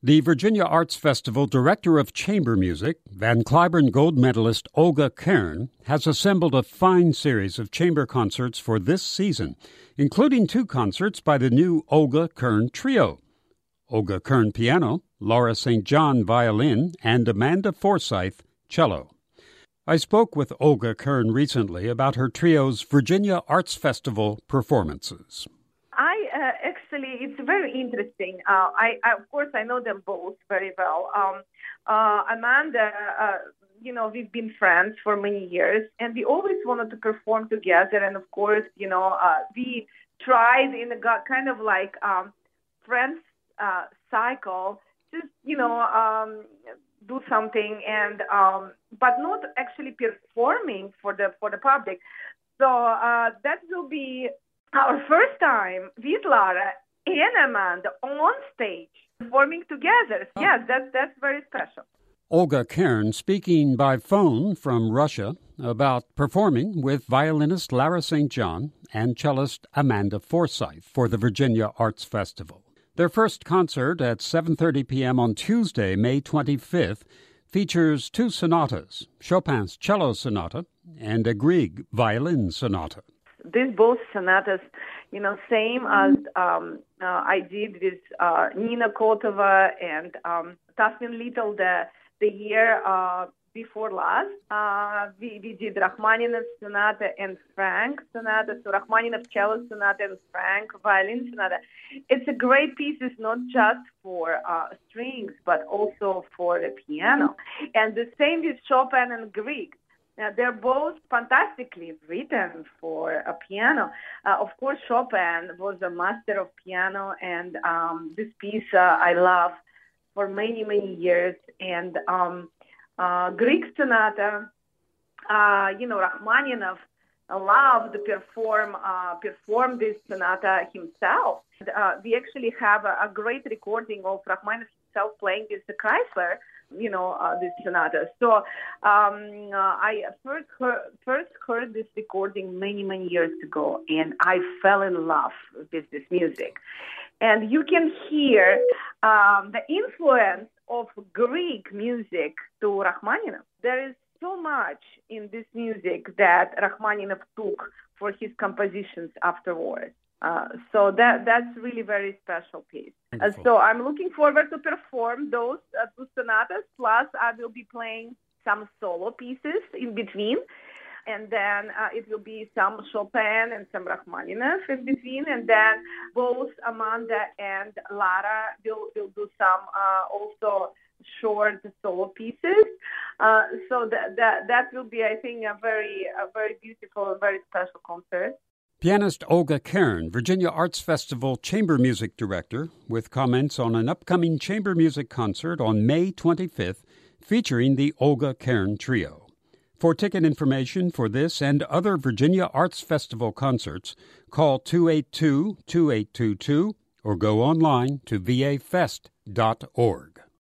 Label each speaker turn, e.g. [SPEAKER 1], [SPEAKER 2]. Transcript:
[SPEAKER 1] The Virginia Arts Festival Director of Chamber Music, Van Cliburn Gold Medalist Olga Kern, has assembled a fine series of chamber concerts for this season, including two concerts by the new Olga Kern Trio. Olga Kern piano, Lara St. John violin, and Amanda Forsyth cello. I spoke with Olga Kern recently about her trio's Virginia Arts Festival performances
[SPEAKER 2] actually it's very interesting. Uh, I, I, of course I know them both very well. Um, uh, Amanda, uh, you know, we've been friends for many years, and we always wanted to perform together. And of course, you know, uh, we tried in a kind of like um, friends uh, cycle, just you know, um, do something, and um, but not actually performing for the for the public. So uh, that will be our first time with Lara and Amanda on stage performing together. Oh. Yes, that's that's very special.
[SPEAKER 1] Olga Kern speaking by phone from Russia about performing with violinist Lara St. John and cellist Amanda Forsyth for the Virginia Arts Festival. Their first concert at 7:30 p.m. on Tuesday, May 25th, features two sonatas, Chopin's cello sonata and a Grieg violin sonata.
[SPEAKER 2] These both sonatas you know, same as um, uh, I did with uh, Nina Kotova and um, Tasmin Little the the year uh, before last. Uh, we, we did Rachmaninoff Sonata and Franck Sonata, so Rachmaninoff Cello Sonata and Franck Violin Sonata. It's a great piece. It's not just for uh, strings, but also for the piano. And the same with Chopin and Grieg. Now, they're both fantastically written for a piano. Uh, of course, Chopin was a master of piano, and um, this piece uh, I love for many, many years. And um, uh, Grieg sonata, uh, you know, Rachmaninoff loved to perform uh, perform this sonata himself. Uh, we actually have a, a great recording of Rachmaninoff himself playing this Kreisler you know, uh, this sonata. So um, uh, I first heard, first heard this recording many, many years ago, and I fell in love with this music. And you can hear um, the influence of Grieg music to Rachmaninoff. There is so much in this music that Rachmaninoff took for his compositions afterwards. Uh, so that that's really very special piece. And so I'm looking forward to perform those uh, two sonatas. Plus, I will be playing some solo pieces in between, and then uh, it will be some Chopin and some Rachmaninoff in between, and then both Amanda and Lara will will do some uh, also short solo pieces. Uh, so that that that will be, I think, a very a very beautiful, very special concert.
[SPEAKER 1] Pianist Olga Kern, Virginia Arts Festival Chamber Music Director, with comments on an upcoming chamber music concert on May 25th featuring the Olga Kern Trio. For ticket information for this and other Virginia Arts Festival concerts, call 282 2822 or go online to vafest.org.